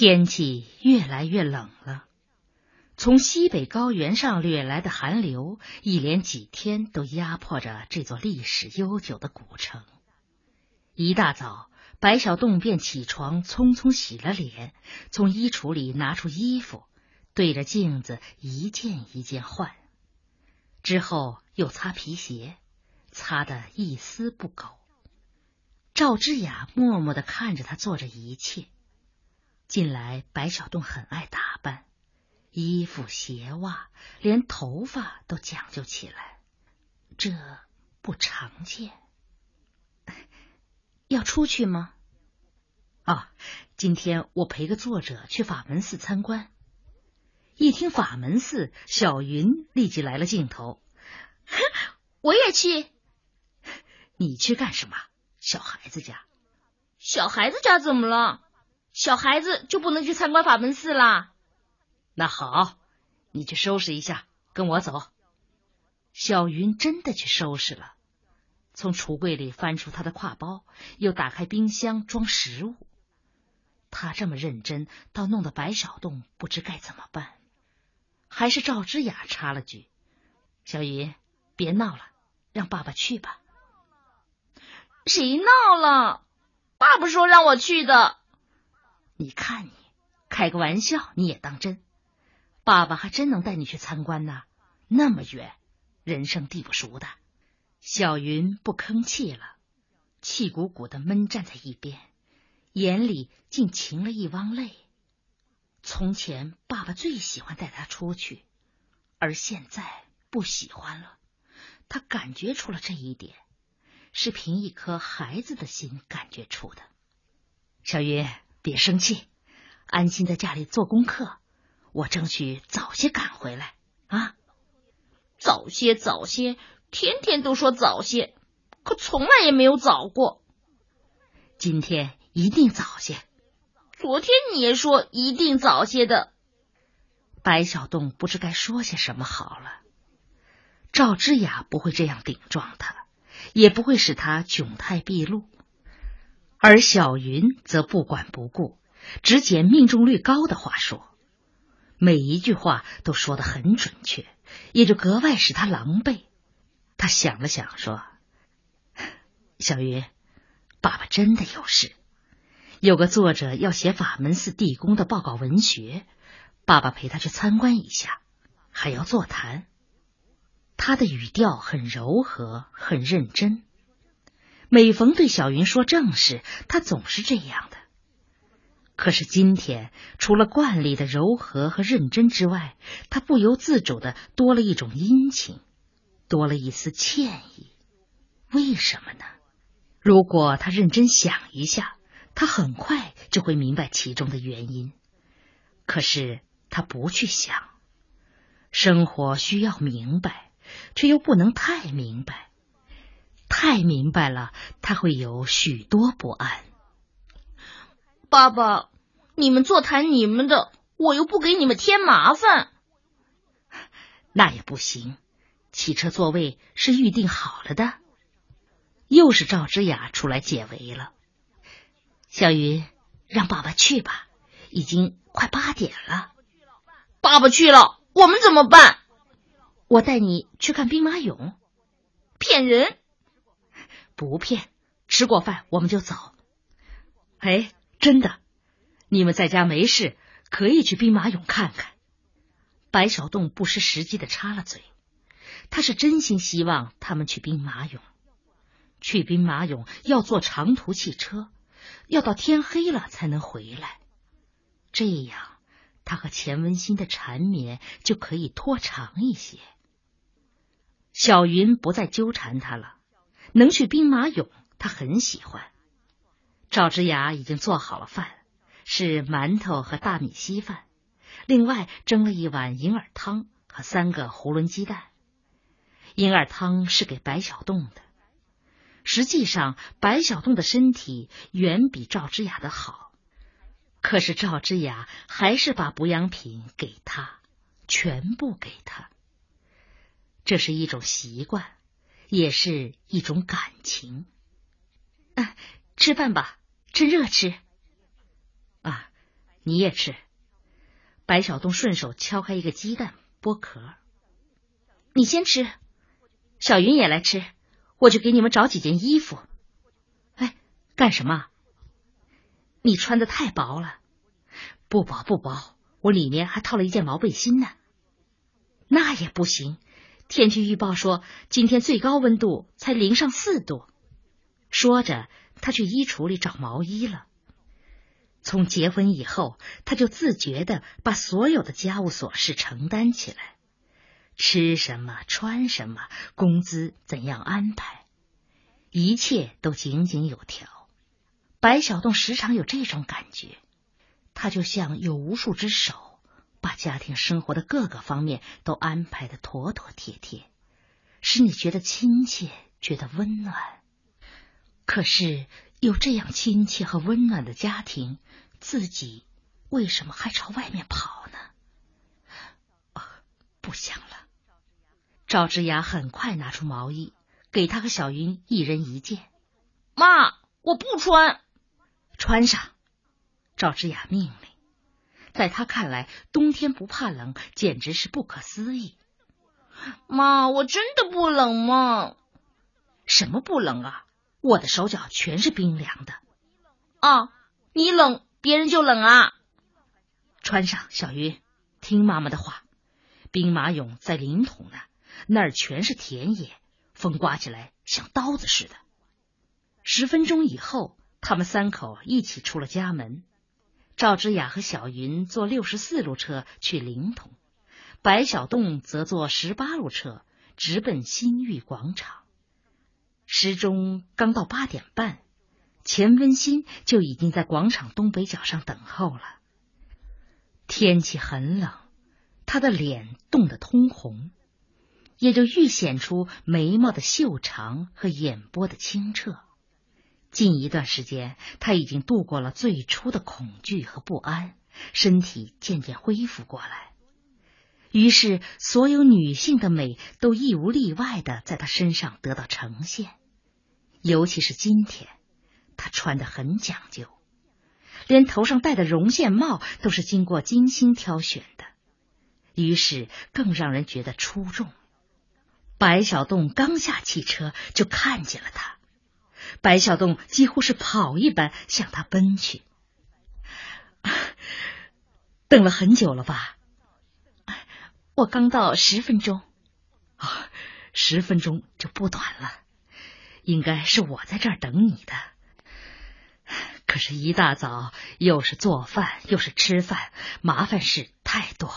天气越来越冷了，从西北高原上掠来的寒流，一连几天都压迫着这座历史悠久的古城。一大早，白小洞便起床，匆匆洗了脸，从衣橱里拿出衣服，对着镜子一件一件换，之后又擦皮鞋，擦得一丝不苟。赵之雅默默的看着他做着一切。近来，白小洞很爱打扮，衣服、鞋袜，连头发都讲究起来，这不常见。要出去吗？啊，今天我陪个作者去法门寺参观。一听法门寺，小云立即来了劲头，我也去。你去干什么？小孩子家？小孩子家怎么了？小孩子就不能去参观法门寺啦？那好，你去收拾一下，跟我走。小云真的去收拾了，从橱柜里翻出她的挎包，又打开冰箱装食物。他这么认真，倒弄得白小洞不知该怎么办。还是赵之雅插了句：“小云，别闹了，让爸爸去吧。”谁闹了？爸爸说让我去的。你看你，开个玩笑你也当真？爸爸还真能带你去参观呢，那么远，人生地不熟的。小云不吭气了，气鼓鼓的闷站在一边，眼里竟噙了一汪泪。从前爸爸最喜欢带他出去，而现在不喜欢了。他感觉出了这一点，是凭一颗孩子的心感觉出的。小云。别生气，安心在家里做功课。我争取早些赶回来啊！早些，早些，天天都说早些，可从来也没有早过。今天一定早些。昨天你也说一定早些的。白小洞不知该说些什么好了。赵之雅不会这样顶撞他，也不会使他窘态毕露。而小云则不管不顾，只捡命中率高的话说，每一句话都说得很准确，也就格外使他狼狈。他想了想，说：“小云，爸爸真的有事，有个作者要写法门寺地宫的报告文学，爸爸陪他去参观一下，还要座谈。”他的语调很柔和，很认真。每逢对小云说正事，他总是这样的。可是今天，除了惯例的柔和和认真之外，他不由自主的多了一种殷勤，多了一丝歉意。为什么呢？如果他认真想一下，他很快就会明白其中的原因。可是他不去想，生活需要明白，却又不能太明白。太明白了，他会有许多不安。爸爸，你们座谈你们的，我又不给你们添麻烦。那也不行，汽车座位是预定好了的。又是赵之雅出来解围了。小云，让爸爸去吧，已经快八点了。爸爸去了，我们怎么办？我带你去看兵马俑。骗人！不骗，吃过饭我们就走。哎，真的，你们在家没事，可以去兵马俑看看。白小洞不失时机的插了嘴，他是真心希望他们去兵马俑。去兵马俑要坐长途汽车，要到天黑了才能回来，这样他和钱文新的缠绵就可以拖长一些。小云不再纠缠他了。能去兵马俑，他很喜欢。赵之雅已经做好了饭，是馒头和大米稀饭，另外蒸了一碗银耳汤和三个囫囵鸡蛋。银耳汤是给白小洞的。实际上，白小洞的身体远比赵之雅的好，可是赵之雅还是把补养品给他，全部给他。这是一种习惯。也是一种感情。啊，吃饭吧，趁热吃。啊，你也吃。白小东顺手敲开一个鸡蛋，剥壳。你先吃，小云也来吃，我去给你们找几件衣服。哎，干什么？你穿的太薄了。不薄不薄，我里面还套了一件毛背心呢。那也不行，天气预报说今天最高温度才零上四度。说着，他去衣橱里找毛衣了。从结婚以后，他就自觉的把所有的家务琐事承担起来，吃什么、穿什么、工资怎样安排，一切都井井有条。白小洞时常有这种感觉，他就像有无数只手，把家庭生活的各个方面都安排的妥妥帖帖，使你觉得亲切，觉得温暖。可是。有这样亲切和温暖的家庭，自己为什么还朝外面跑呢？啊，不想了。赵之雅很快拿出毛衣，给他和小云一人一件。妈，我不穿，穿上。赵之雅命令。在他看来，冬天不怕冷简直是不可思议。妈，我真的不冷吗？什么不冷啊？我的手脚全是冰凉的，啊！你冷，别人就冷啊！穿上，小云，听妈妈的话。兵马俑在临潼呢，那儿全是田野，风刮起来像刀子似的。十分钟以后，他们三口一起出了家门。赵之雅和小云坐六十四路车去临潼，白小洞则坐十八路车直奔新域广场。时钟刚到八点半，钱温馨就已经在广场东北角上等候了。天气很冷，他的脸冻得通红，也就愈显出眉毛的秀长和眼波的清澈。近一段时间，他已经度过了最初的恐惧和不安，身体渐渐恢复过来。于是，所有女性的美都一无例外的在他身上得到呈现。尤其是今天，他穿的很讲究，连头上戴的绒线帽都是经过精心挑选的，于是更让人觉得出众。白小洞刚下汽车就看见了他，白小洞几乎是跑一般向他奔去。等了很久了吧？我刚到十分钟。啊，十分钟就不短了。应该是我在这儿等你的，可是，一大早又是做饭又是吃饭，麻烦事太多。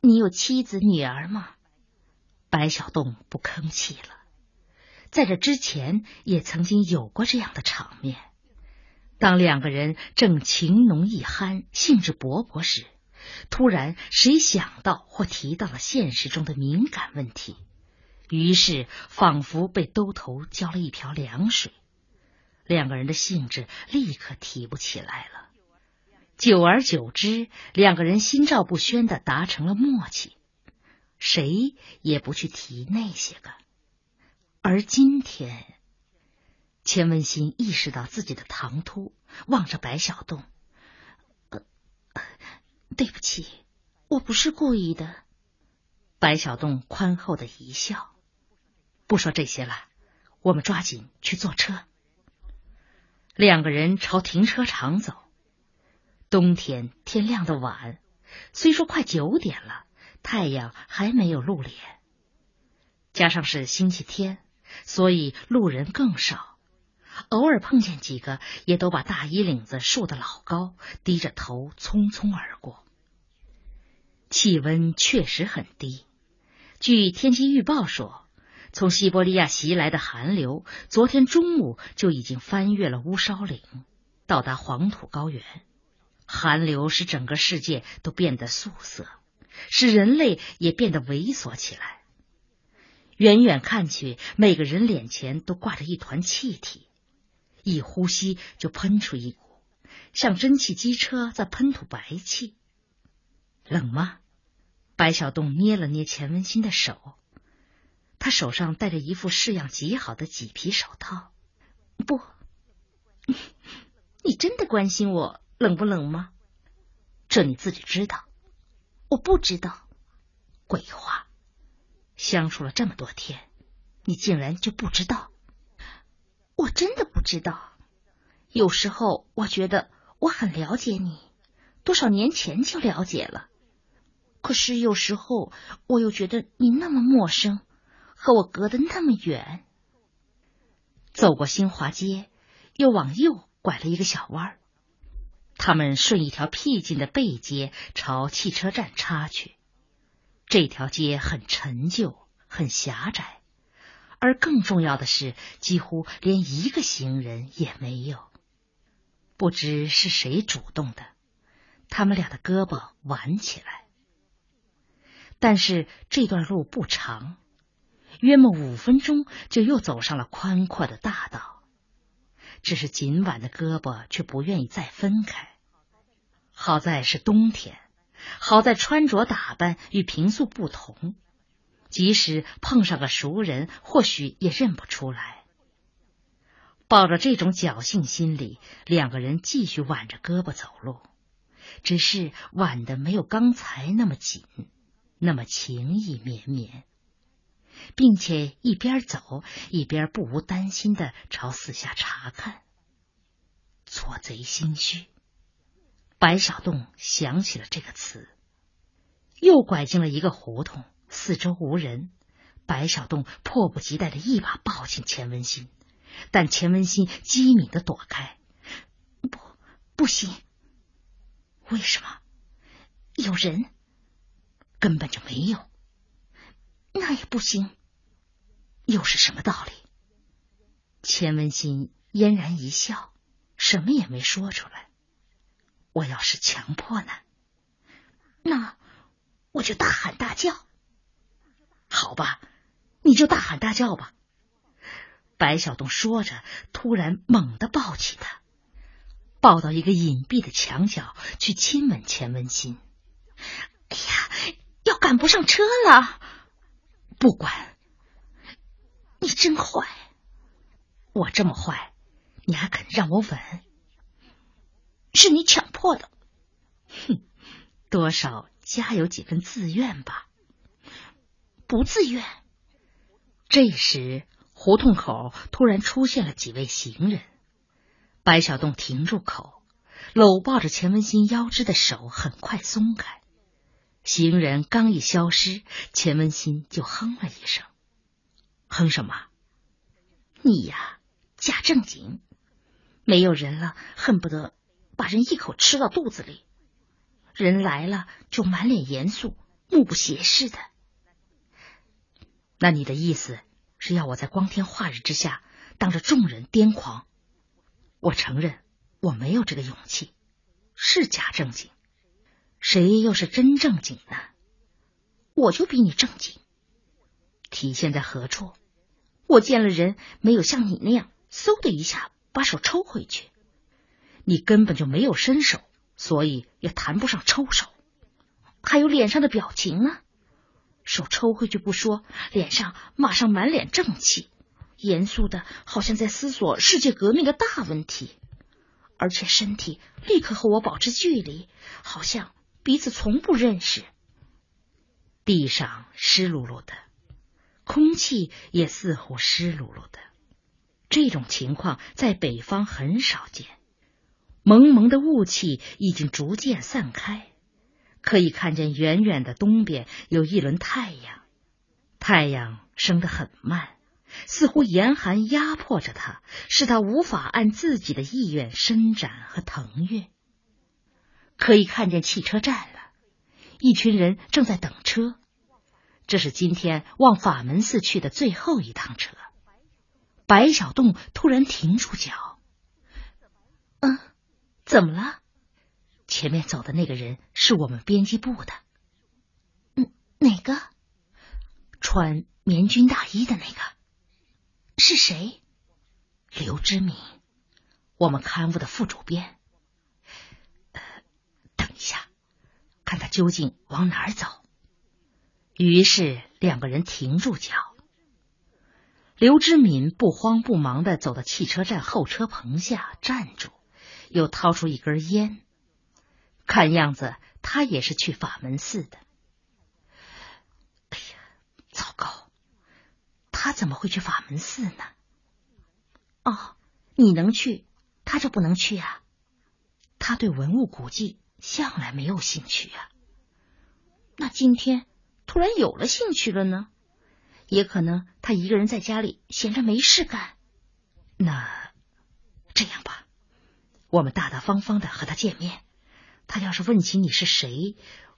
你有妻子女儿吗？白小洞不吭气了。在这之前，也曾经有过这样的场面：当两个人正情浓意酣、兴致勃勃时，突然谁想到或提到了现实中的敏感问题。于是，仿佛被兜头浇了一瓢凉水，两个人的兴致立刻提不起来了。久而久之，两个人心照不宣的达成了默契，谁也不去提那些个。而今天，钱文新意识到自己的唐突，望着白小栋：“呃，对不起，我不是故意的。”白小栋宽厚的一笑。不说这些了，我们抓紧去坐车。两个人朝停车场走。冬天天亮的晚，虽说快九点了，太阳还没有露脸。加上是星期天，所以路人更少。偶尔碰见几个，也都把大衣领子竖得老高，低着头匆匆而过。气温确实很低，据天气预报说。从西伯利亚袭来的寒流，昨天中午就已经翻越了乌梢岭，到达黄土高原。寒流使整个世界都变得素色，使人类也变得猥琐起来。远远看去，每个人脸前都挂着一团气体，一呼吸就喷出一股，像蒸汽机车在喷吐白气。冷吗？白小洞捏了捏钱文新的手。他手上戴着一副式样极好的麂皮手套。不，你真的关心我冷不冷吗？这你自己知道。我不知道。鬼话！相处了这么多天，你竟然就不知道？我真的不知道。有时候我觉得我很了解你，多少年前就了解了。可是有时候我又觉得你那么陌生，和我隔得那么远。走过新华街，又往右拐了一个小弯儿。他们顺一条僻静的背街朝汽车站插去。这条街很陈旧，很狭窄，而更重要的是，几乎连一个行人也没有。不知是谁主动的，他们俩的胳膊挽起来。但是这段路不长。约莫五分钟，就又走上了宽阔的大道。只是紧挽的胳膊却不愿意再分开。好在是冬天，好在穿着打扮与平素不同，即使碰上个熟人，或许也认不出来。抱着这种侥幸心理，两个人继续挽着胳膊走路，只是挽的没有刚才那么紧，那么情意绵绵。并且一边走一边不无担心的朝四下查看，做贼心虚。白小洞想起了这个词，又拐进了一个胡同，四周无人。白小洞迫不及待的一把抱紧钱文新，但钱文新机敏的躲开。不，不行。为什么？有人？根本就没有。那也不行，又是什么道理？钱文新嫣然一笑，什么也没说出来。我要是强迫呢？那我就大喊大叫。好吧，你就大喊大叫吧。白小东说着，突然猛地抱起他，抱到一个隐蔽的墙角去亲吻钱文新。哎呀，要赶不上车了！不管，你真坏！我这么坏，你还肯让我吻？是你抢迫的。哼，多少加有几分自愿吧？不自愿。这时，胡同口突然出现了几位行人。白小洞停住口，搂抱着钱文新腰肢的手很快松开。行人刚一消失，钱文新就哼了一声：“哼什么？你呀，假正经，没有人了，恨不得把人一口吃到肚子里；人来了，就满脸严肃，目不斜视的。那你的意思是要我在光天化日之下当着众人癫狂？我承认我没有这个勇气，是假正经。”谁又是真正经呢？我就比你正经。体现在何处？我见了人，没有像你那样嗖的一下把手抽回去。你根本就没有伸手，所以也谈不上抽手。还有脸上的表情呢？手抽回去不说，脸上马上满脸正气，严肃的好像在思索世界革命的大问题，而且身体立刻和我保持距离，好像。彼此从不认识。地上湿漉漉的，空气也似乎湿漉漉的。这种情况在北方很少见。蒙蒙的雾气已经逐渐散开，可以看见远远的东边有一轮太阳。太阳升得很慢，似乎严寒压迫着它，使它无法按自己的意愿伸展和腾跃。可以看见汽车站了，一群人正在等车。这是今天往法门寺去的最后一趟车。白小洞突然停住脚。嗯，怎么了？前面走的那个人是我们编辑部的。嗯，哪个？穿棉军大衣的那个。是谁？刘知敏，我们刊物的副主编。等一下看他究竟往哪儿走。于是两个人停住脚。刘知敏不慌不忙的走到汽车站候车棚下站住，又掏出一根烟。看样子他也是去法门寺的。哎呀，糟糕！他怎么会去法门寺呢？哦，你能去，他就不能去啊？他对文物古迹向来没有兴趣啊。那今天突然有了兴趣了呢？也可能他一个人在家里闲着没事干。那这样吧，我们大大方方的和他见面。他要是问起你是谁，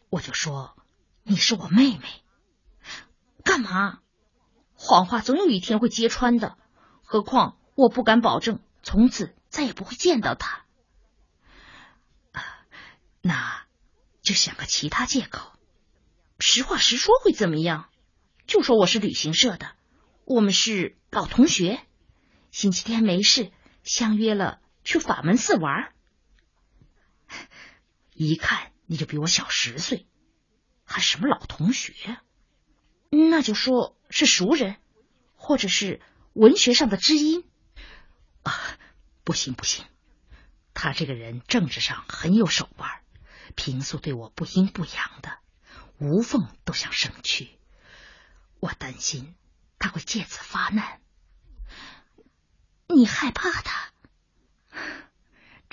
我就说你是我妹妹。干嘛？谎话总有一天会揭穿的。何况我不敢保证从此再也不会见到他。啊那就想个其他借口。实话实说会怎么样？就说我是旅行社的，我们是老同学，星期天没事，相约了去法门寺玩。一看你就比我小十岁，还什么老同学？那就说是熟人，或者是文学上的知音。啊，不行不行，他这个人政治上很有手腕，平素对我不阴不阳的，无缝都想生去。我担心他会借此发难。你害怕他？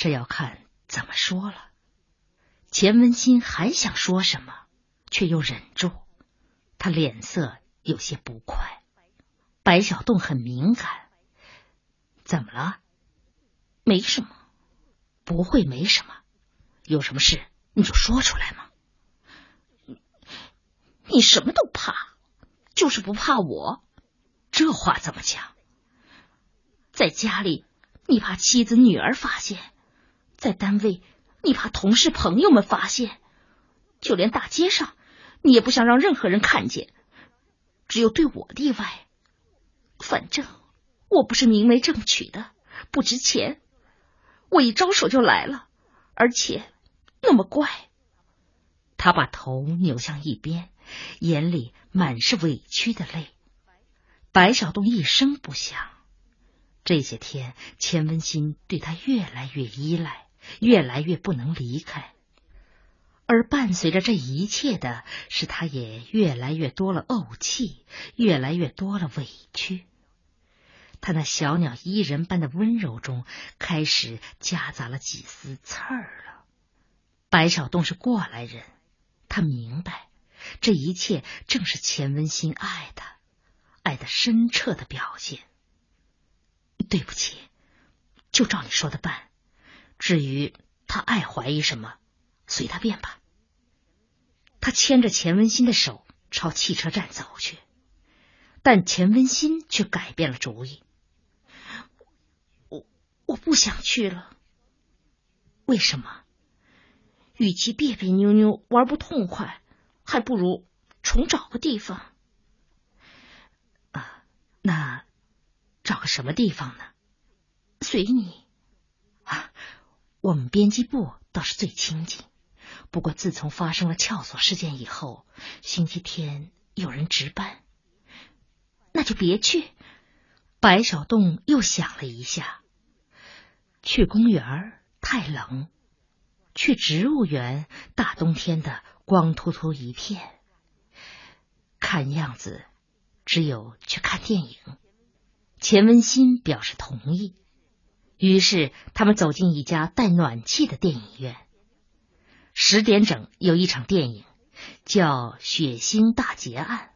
这要看怎么说了。钱文新还想说什么，却又忍住。他脸色有些不快。白小栋很敏感。怎么了？没什么，不会没什么。有什么事你就说出来嘛。你什么都怕，就是不怕我。这话怎么讲？在家里，你怕妻子女儿发现；在单位。你怕同事朋友们发现，就连大街上，你也不想让任何人看见，只有对我例外。反正我不是明媒正娶的，不值钱。我一招手就来了，而且那么怪。他把头扭向一边，眼里满是委屈的泪。白小东一声不响。这些天，钱文新对他越来越依赖。越来越不能离开，而伴随着这一切的是，他也越来越多了怄气，越来越多了委屈。他那小鸟依人般的温柔中，开始夹杂了几丝刺儿了。白小洞是过来人，他明白这一切正是钱文新爱的，爱的深彻的表现。对不起，就照你说的办。至于他爱怀疑什么，随他便吧。他牵着钱文新的手朝汽车站走去，但钱文新却改变了主意。我我不想去了。为什么？与其别别扭扭玩不痛快，还不如重找个地方。那找个什么地方呢？随你。啊。我们编辑部倒是最清静，不过自从发生了撬锁事件以后，星期天有人值班，那就别去。白小洞又想了一下，去公园太冷，去植物园大冬天的光秃秃一片，看样子只有去看电影。钱文新表示同意。于是，他们走进一家带暖气的电影院。十点整有一场电影，叫《血腥大劫案》。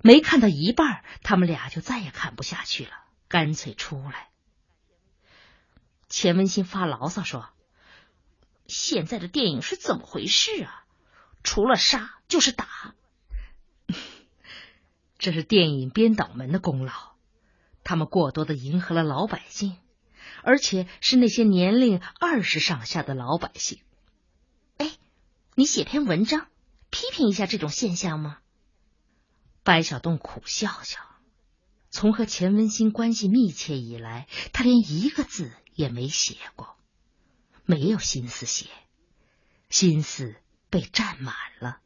没看到一半，他们俩就再也看不下去了，干脆出来。钱文新发牢骚说：“现在的电影是怎么回事啊？除了杀就是打。这是电影编导们的功劳，他们过多的迎合了老百姓。”而且是那些年龄二十上下的老百姓。哎，你写篇文章批评一下这种现象吗？白小栋苦笑笑。从和钱文新关系密切以来，他连一个字也没写过，没有心思写，心思被占满了。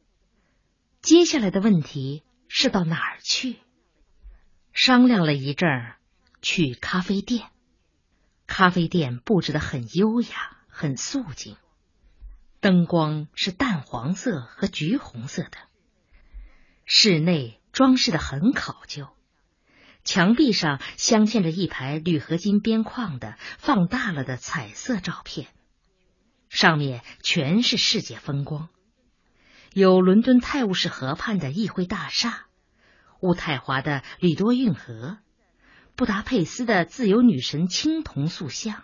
接下来的问题是到哪儿去？商量了一阵儿，去咖啡店。咖啡店布置的很优雅，很素净。灯光是淡黄色和橘红色的。室内装饰的很考究，墙壁上镶嵌着一排铝合金边框的放大了的彩色照片，上面全是世界风光，有伦敦泰晤士河畔的议会大厦，渥太华的里多运河，布达佩斯的自由女神青铜塑像，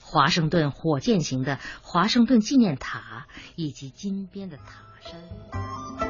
华盛顿火箭型的华盛顿纪念塔以及金边的塔山。